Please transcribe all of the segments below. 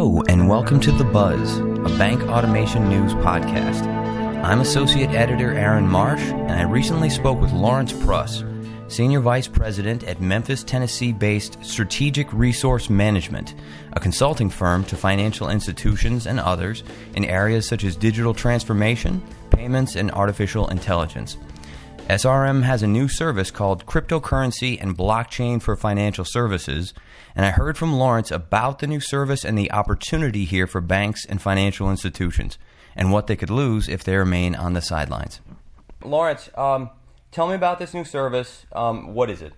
Hello, and welcome to The Buzz, a bank automation news podcast. I'm Associate Editor Aaron Marsh, and I recently spoke with Lawrence Pruss, Senior Vice President at Memphis, Tennessee based Strategic Resource Management, a consulting firm to financial institutions and others in areas such as digital transformation, payments, and artificial intelligence. SRM has a new service called Cryptocurrency and Blockchain for Financial Services, and I heard from Lawrence about the new service and the opportunity here for banks and financial institutions, and what they could lose if they remain on the sidelines. Lawrence, um, tell me about this new service. Um, what is it?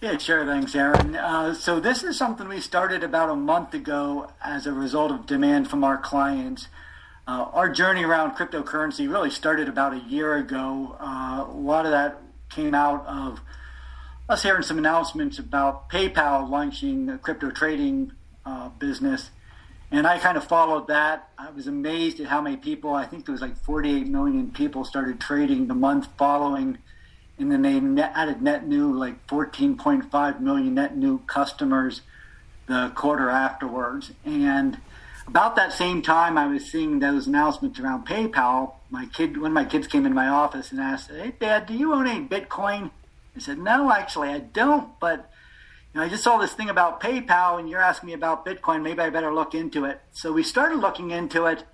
Yeah, sure. Thanks, Aaron. Uh, so, this is something we started about a month ago as a result of demand from our clients. Uh, our journey around cryptocurrency really started about a year ago. Uh, a lot of that came out of us hearing some announcements about PayPal launching a crypto trading uh, business. And I kind of followed that. I was amazed at how many people, I think there was like 48 million people started trading the month following. And then they net, added net new, like 14.5 million net new customers the quarter afterwards. And about that same time, I was seeing those announcements around PayPal. My kid, one of my kids came in my office and asked, "Hey, Dad, do you own any Bitcoin?" I said, "No, actually, I don't. But you know, I just saw this thing about PayPal, and you're asking me about Bitcoin. Maybe I better look into it." So we started looking into it,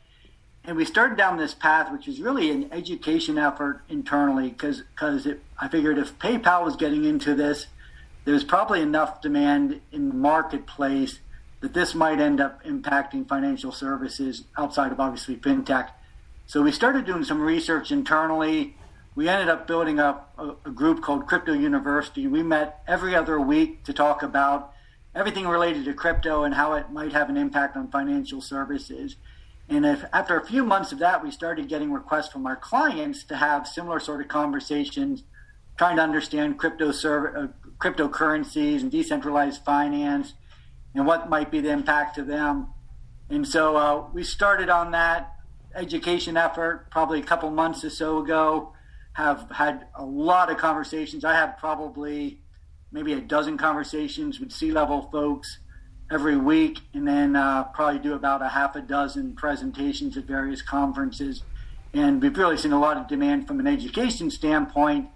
and we started down this path, which is really an education effort internally, because because I figured if PayPal was getting into this, there's probably enough demand in the marketplace that this might end up impacting financial services outside of obviously fintech. So we started doing some research internally. We ended up building up a, a, group called Crypto University. We met every other week to talk about everything related to crypto and how it might have an impact on financial services. And if after a few months of that, we started getting requests from our clients to have similar sort of conversations, trying to understand crypto serv- uh, cryptocurrencies and decentralized finance and what might be the impact to them. And so uh, we started on that education effort probably a couple months or so ago. Have had a lot of conversations. I have probably maybe a dozen conversations with C-level folks every week, and then uh, probably do about a half a dozen presentations at various conferences. And we've really seen a lot of demand from an education standpoint.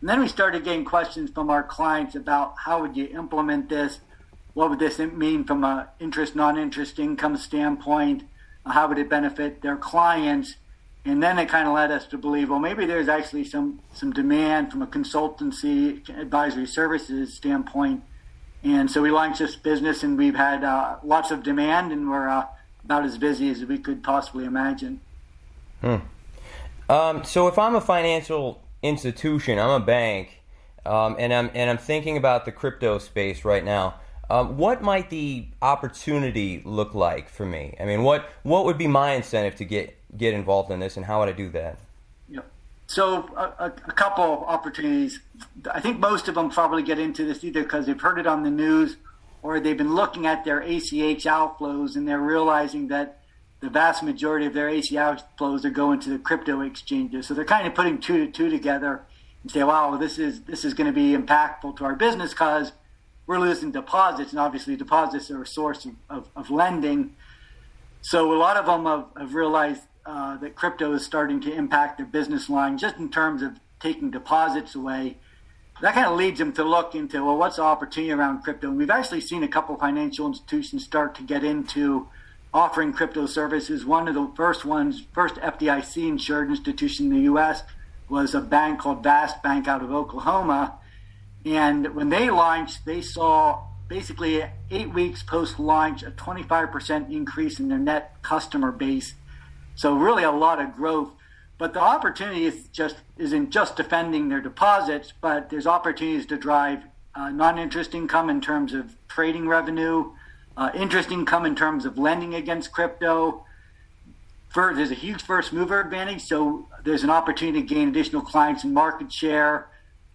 And then we started getting questions from our clients about how would you implement this what would this mean from a interest non-interest income standpoint? How would it benefit their clients? And then it kind of led us to believe well maybe there's actually some some demand from a consultancy advisory services standpoint. And so we launched this business and we've had uh, lots of demand and we're uh, about as busy as we could possibly imagine. Hmm. um, so if i'm a financial institution i'm a bank um, and i'm and i'm thinking about the crypto space right now um, what might the opportunity look like for me? I mean, what what would be my incentive to get get involved in this, and how would I do that? Yep. So a, a couple of opportunities. I think most of them probably get into this either because they've heard it on the news, or they've been looking at their ACH outflows and they're realizing that the vast majority of their ACH outflows are going to the crypto exchanges. So they're kind of putting two to two together and say, "Wow, this is this is going to be impactful to our business because." We're losing deposits, and obviously deposits are a source of, of, of lending. So a lot of them have, have realized uh, that crypto is starting to impact their business line just in terms of taking deposits away. That kind of leads them to look into well, what's the opportunity around crypto? And we've actually seen a couple financial institutions start to get into offering crypto services. One of the first ones, first FDIC insured institution in the U.S. was a bank called Vast Bank out of Oklahoma and when they launched, they saw basically eight weeks post launch a 25% increase in their net customer base. So really a lot of growth. But the opportunity is just isn't just defending their deposits, but there's opportunities to drive uh, non-interest income in terms of trading revenue, uh, interest income in terms of lending against crypto. For, there's a huge first mover advantage, so there's an opportunity to gain additional clients and market share.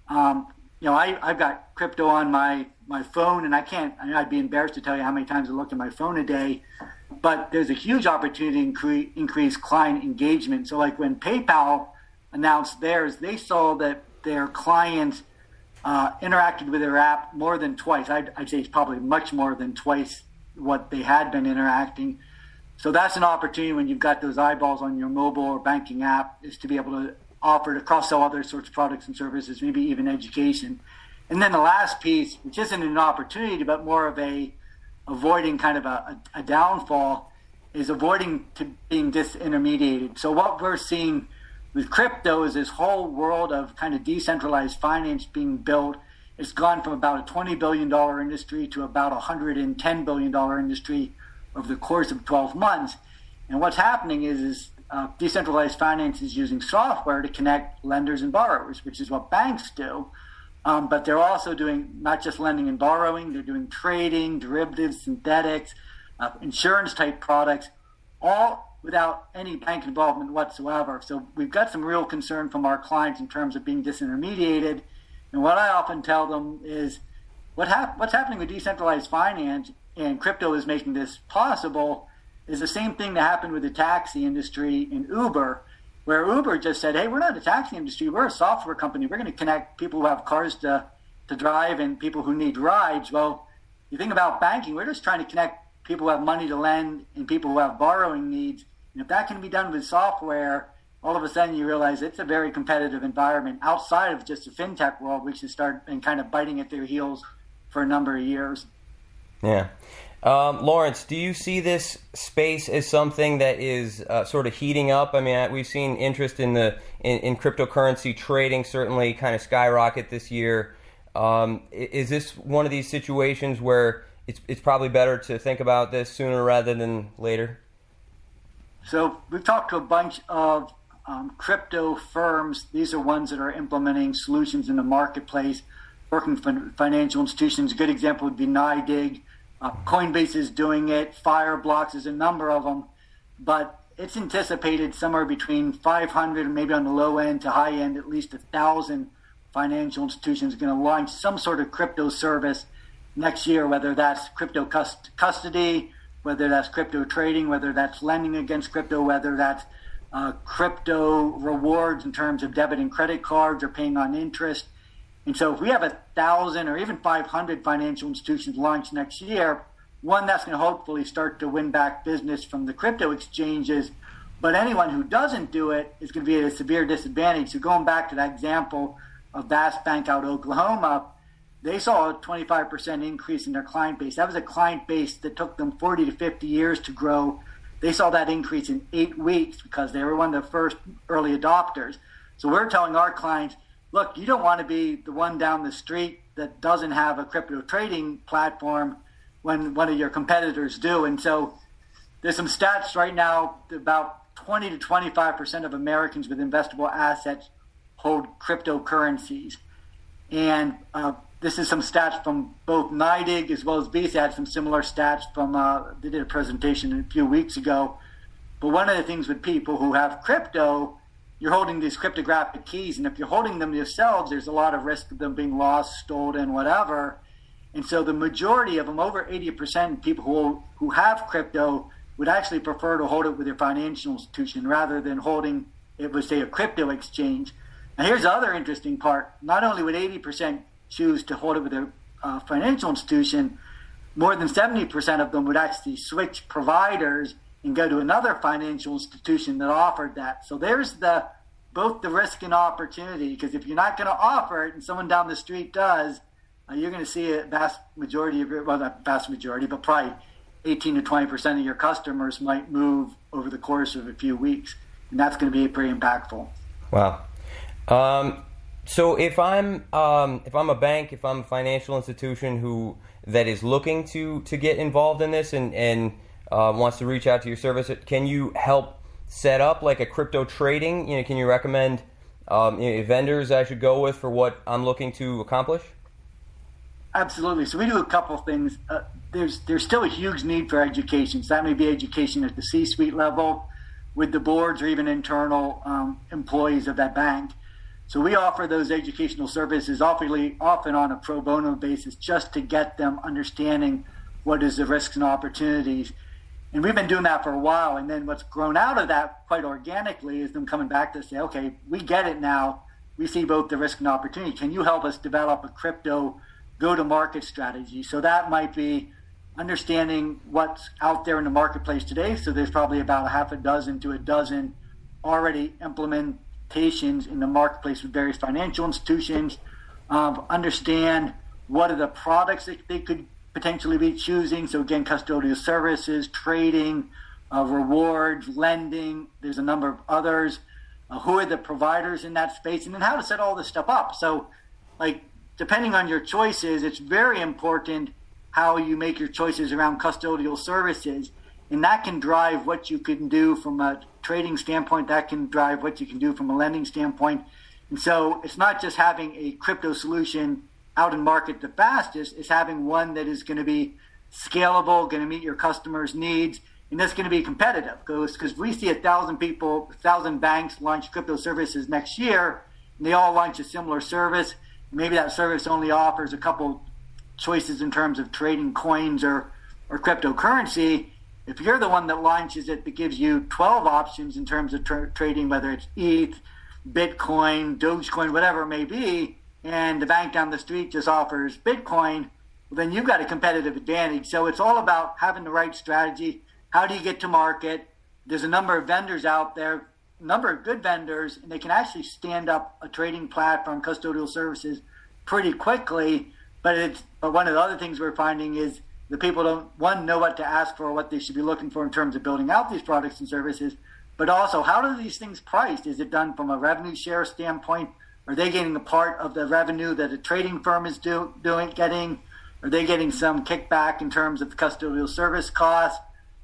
Um, you know, I, I've got crypto on my, my phone, and I can't, I mean, I'd be embarrassed to tell you how many times I look at my phone a day. But there's a huge opportunity to incre- increase client engagement. So, like when PayPal announced theirs, they saw that their clients uh, interacted with their app more than twice. I'd, I'd say it's probably much more than twice what they had been interacting. So that's an opportunity when you've got those eyeballs on your mobile or banking app is to be able to offer to cross sell other sorts of products and services, maybe even education. And then the last piece, which isn't an opportunity, but more of a avoiding kind of a, a, a downfall, is avoiding to being disintermediated. So what we're seeing with crypto is this whole world of kind of decentralized finance being built. It's gone from about a $20 billion industry to about a $110 billion industry over the course of 12 months. And what's happening is, is uh, decentralized finance is using software to connect lenders and borrowers, which is what banks do. Um, but they're also doing not just lending and borrowing, they're doing trading, derivatives, synthetics, uh, insurance type products, all without any bank involvement whatsoever. So we've got some real concern from our clients in terms of being disintermediated. And what I often tell them is what hap- what's happening with decentralized finance and crypto is making this possible is the same thing that happened with the taxi industry in Uber, where Uber just said, "Hey, we're not a taxi industry; we're a software company. We're going to connect people who have cars to to drive and people who need rides." Well, you think about banking; we're just trying to connect people who have money to lend and people who have borrowing needs. And if that can be done with software, all of a sudden you realize it's a very competitive environment outside of just the fintech world, which has started and kind of biting at their heels for a number of years. Yeah. Um, Lawrence, do you see this space as something that is uh, sort of heating up? I mean, we've seen interest in the in, in cryptocurrency trading certainly kind of skyrocket this year. Um, is this one of these situations where it's it's probably better to think about this sooner rather than later? So we've talked to a bunch of um, crypto firms. These are ones that are implementing solutions in the marketplace, working with financial institutions. A good example would be NYDIG uh, Coinbase is doing it. Fireblocks is a number of them, but it's anticipated somewhere between 500, maybe on the low end to high end, at least a thousand financial institutions are going to launch some sort of crypto service next year, whether that's crypto cust- custody, whether that's crypto trading, whether that's lending against crypto, whether that's uh, crypto rewards in terms of debit and credit cards or paying on interest. And so if we have a thousand or even 500 financial institutions launch next year, one that's going to hopefully start to win back business from the crypto exchanges. But anyone who doesn't do it is going to be at a severe disadvantage. So going back to that example of Vast Bank out of Oklahoma, they saw a 25% increase in their client base. That was a client base that took them 40 to 50 years to grow. They saw that increase in eight weeks because they were one of the first early adopters. So we're telling our clients, look, you don't want to be the one down the street that doesn't have a crypto trading platform when one of your competitors do. And so there's some stats right now about 20 to 25% of Americans with investable assets hold cryptocurrencies. And uh, this is some stats from both NYDIG as well as Visa had some similar stats from, uh, they did a presentation a few weeks ago. But one of the things with people who have crypto you're holding these cryptographic keys, and if you're holding them yourselves, there's a lot of risk of them being lost, stolen, whatever. And so the majority of them, over 80% of people who who have crypto, would actually prefer to hold it with their financial institution rather than holding it with, say, a crypto exchange. Now, here's the other interesting part. Not only would 80% choose to hold it with their uh, financial institution, more than 70% of them would actually switch providers and go to another financial institution that offered that. So there's the both the risk and opportunity because if you're not going to offer it and someone down the street does, uh, you're going to see a vast majority of your well not vast majority, but probably 18 to 20 percent of your customers might move over the course of a few weeks, and that's going to be pretty impactful. Wow. Um, so if I'm um, if I'm a bank, if I'm a financial institution who that is looking to to get involved in this and and uh, wants to reach out to your service, can you help set up like a crypto trading? You know, can you recommend um, you know, vendors I should go with for what I'm looking to accomplish? Absolutely. So we do a couple things. Uh, there's there's still a huge need for education. So that may be education at the C-suite level, with the boards or even internal um, employees of that bank. So we offer those educational services awfully often on a pro bono basis, just to get them understanding what is the risks and opportunities and we've been doing that for a while. And then what's grown out of that quite organically is them coming back to say, okay, we get it now. We see both the risk and opportunity. Can you help us develop a crypto go to market strategy? So that might be understanding what's out there in the marketplace today. So there's probably about a half a dozen to a dozen already implementations in the marketplace with various financial institutions. Um, understand what are the products that they could potentially be choosing. So again, custodial services, trading, uh, rewards, lending. There's a number of others. Uh, who are the providers in that space, and then how to set all this stuff up. So, like depending on your choices, it's very important how you make your choices around custodial services. And that can drive what you can do from a trading standpoint, that can drive what you can do from a lending standpoint. And so it's not just having a crypto solution out in market the fastest, is having one that is going to be scalable, going to meet your customers' needs, and that's going to be competitive. Because we see a thousand people, a thousand banks launch crypto services next year, and they all launch a similar service. Maybe that service only offers a couple choices in terms of trading coins or, or cryptocurrency, if you're the one that launches it that gives you 12 options in terms of tra- trading, whether it's ETH, Bitcoin, Dogecoin, whatever it may be, and the bank down the street just offers Bitcoin, well, then you've got a competitive advantage. So it's all about having the right strategy. How do you get to market? There's a number of vendors out there, a number of good vendors, and they can actually stand up a trading platform, custodial services pretty quickly. But it's but one of the other things we're finding is the people don't one know what to ask for, what they should be looking for in terms of building out these products and services, but also how do these things priced? Is it done from a revenue share standpoint? Are they getting a part of the revenue that a trading firm is do, doing getting? Are they getting some kickback in terms of custodial service costs?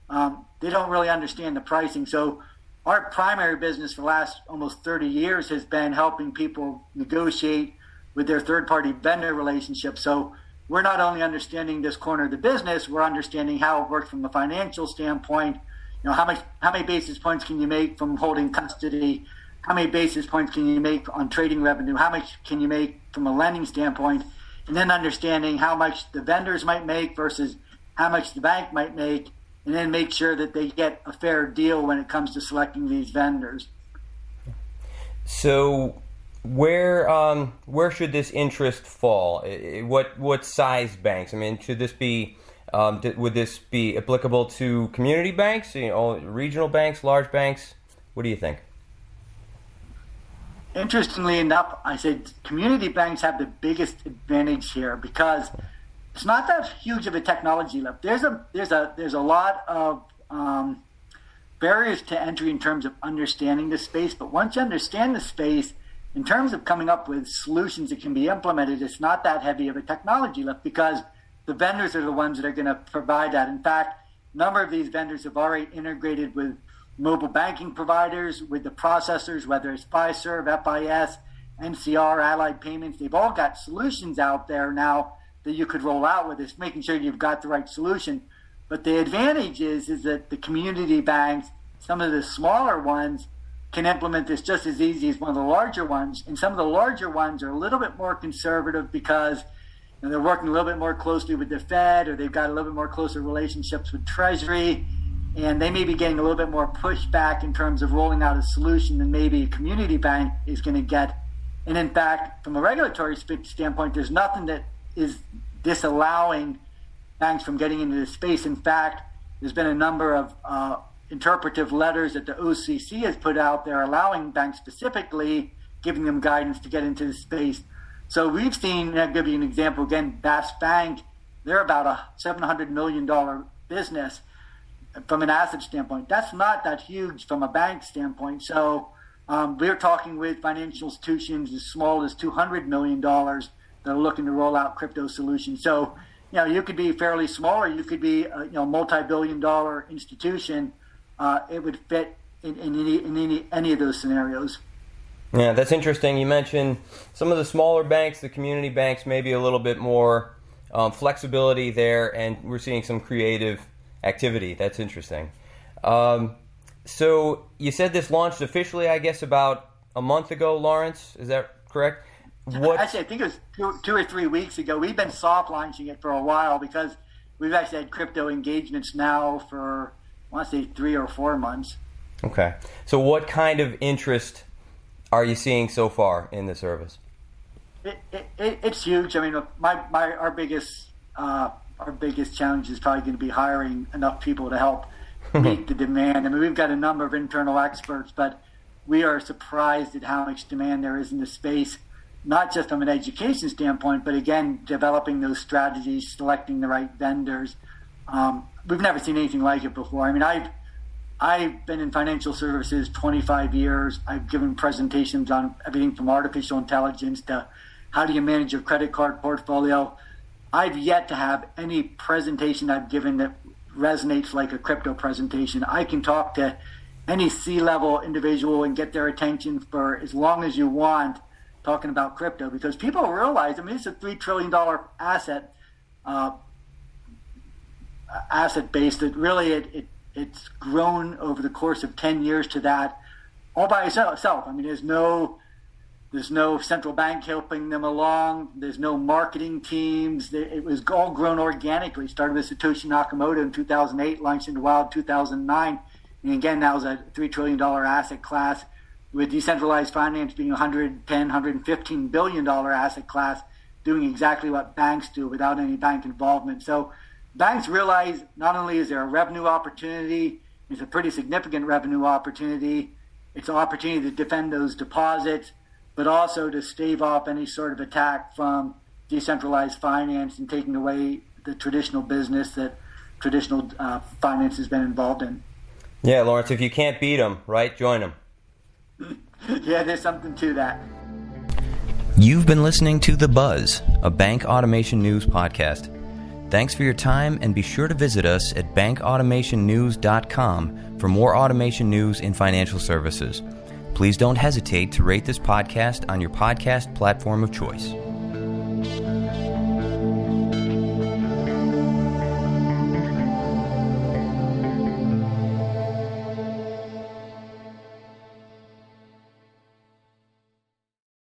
Um, they don't really understand the pricing. So our primary business for the last almost 30 years has been helping people negotiate with their third party vendor relationship. So we're not only understanding this corner of the business, we're understanding how it works from a financial standpoint. You know, how much how many basis points can you make from holding custody? How many basis points can you make on trading revenue? How much can you make from a lending standpoint? And then understanding how much the vendors might make versus how much the bank might make, and then make sure that they get a fair deal when it comes to selecting these vendors. So where um, where should this interest fall? What what size banks? I mean, should this be um, would this be applicable to community banks, you know, regional banks, large banks? What do you think? Interestingly enough, I said community banks have the biggest advantage here because it's not that huge of a technology leap. There's a there's a there's a lot of um, barriers to entry in terms of understanding the space, but once you understand the space in terms of coming up with solutions that can be implemented, it's not that heavy of a technology lift because the vendors are the ones that are going to provide that. In fact, a number of these vendors have already integrated with mobile banking providers, with the processors, whether it's Fiserv, FIS, NCR, Allied Payments. They've all got solutions out there now that you could roll out with this, making sure you've got the right solution. But the advantage is, is that the community banks, some of the smaller ones, can implement this just as easy as one of the larger ones. And some of the larger ones are a little bit more conservative because you know, they're working a little bit more closely with the Fed or they've got a little bit more closer relationships with Treasury. And they may be getting a little bit more pushback in terms of rolling out a solution than maybe a community bank is going to get. And in fact, from a regulatory standpoint, there's nothing that is disallowing banks from getting into this space. In fact, there's been a number of uh, interpretive letters that the OCC has put out there allowing banks specifically giving them guidance to get into the space. So we've seen, I'll give you an example again, Vast Bank, they're about a $700 million business from an asset standpoint. That's not that huge from a bank standpoint. So um, we're talking with financial institutions as small as $200 million that are looking to roll out crypto solutions. So, you know, you could be fairly small or you could be a you know, multi-billion dollar institution uh, it would fit in, in, any, in any, any of those scenarios. Yeah, that's interesting. You mentioned some of the smaller banks, the community banks, maybe a little bit more um, flexibility there, and we're seeing some creative activity. That's interesting. Um, so you said this launched officially, I guess, about a month ago, Lawrence. Is that correct? What? Actually, I think it was two, two or three weeks ago. We've been soft launching it for a while because we've actually had crypto engagements now for I want to say three or four months. Okay. So, what kind of interest are you seeing so far in the service? It, it, it's huge. I mean, my, my our biggest uh, our biggest challenge is probably going to be hiring enough people to help meet the demand. I mean, we've got a number of internal experts, but we are surprised at how much demand there is in the space, not just from an education standpoint, but again, developing those strategies, selecting the right vendors. Um, we've never seen anything like it before. I mean, I've I've been in financial services 25 years. I've given presentations on everything from artificial intelligence to how do you manage your credit card portfolio. I've yet to have any presentation I've given that resonates like a crypto presentation. I can talk to any C level individual and get their attention for as long as you want talking about crypto because people realize, I mean, it's a $3 trillion asset. Uh, asset base that really it, it, it's grown over the course of 10 years to that all by itself. I mean, there's no there's no central bank helping them along. There's no marketing teams. It was all grown organically. Started with Satoshi Nakamoto in 2008, launched into Wild 2009. And again, that was a $3 trillion asset class with decentralized finance being $110, 115 billion dollar asset class, doing exactly what banks do without any bank involvement. So banks realize not only is there a revenue opportunity, it's a pretty significant revenue opportunity. It's an opportunity to defend those deposits but also to stave off any sort of attack from decentralized finance and taking away the traditional business that traditional uh, finance has been involved in. Yeah, Lawrence, if you can't beat them, right, join them. yeah, there's something to that. You've been listening to The Buzz, a bank automation news podcast. Thanks for your time, and be sure to visit us at bankautomationnews.com for more automation news in financial services. Please don't hesitate to rate this podcast on your podcast platform of choice.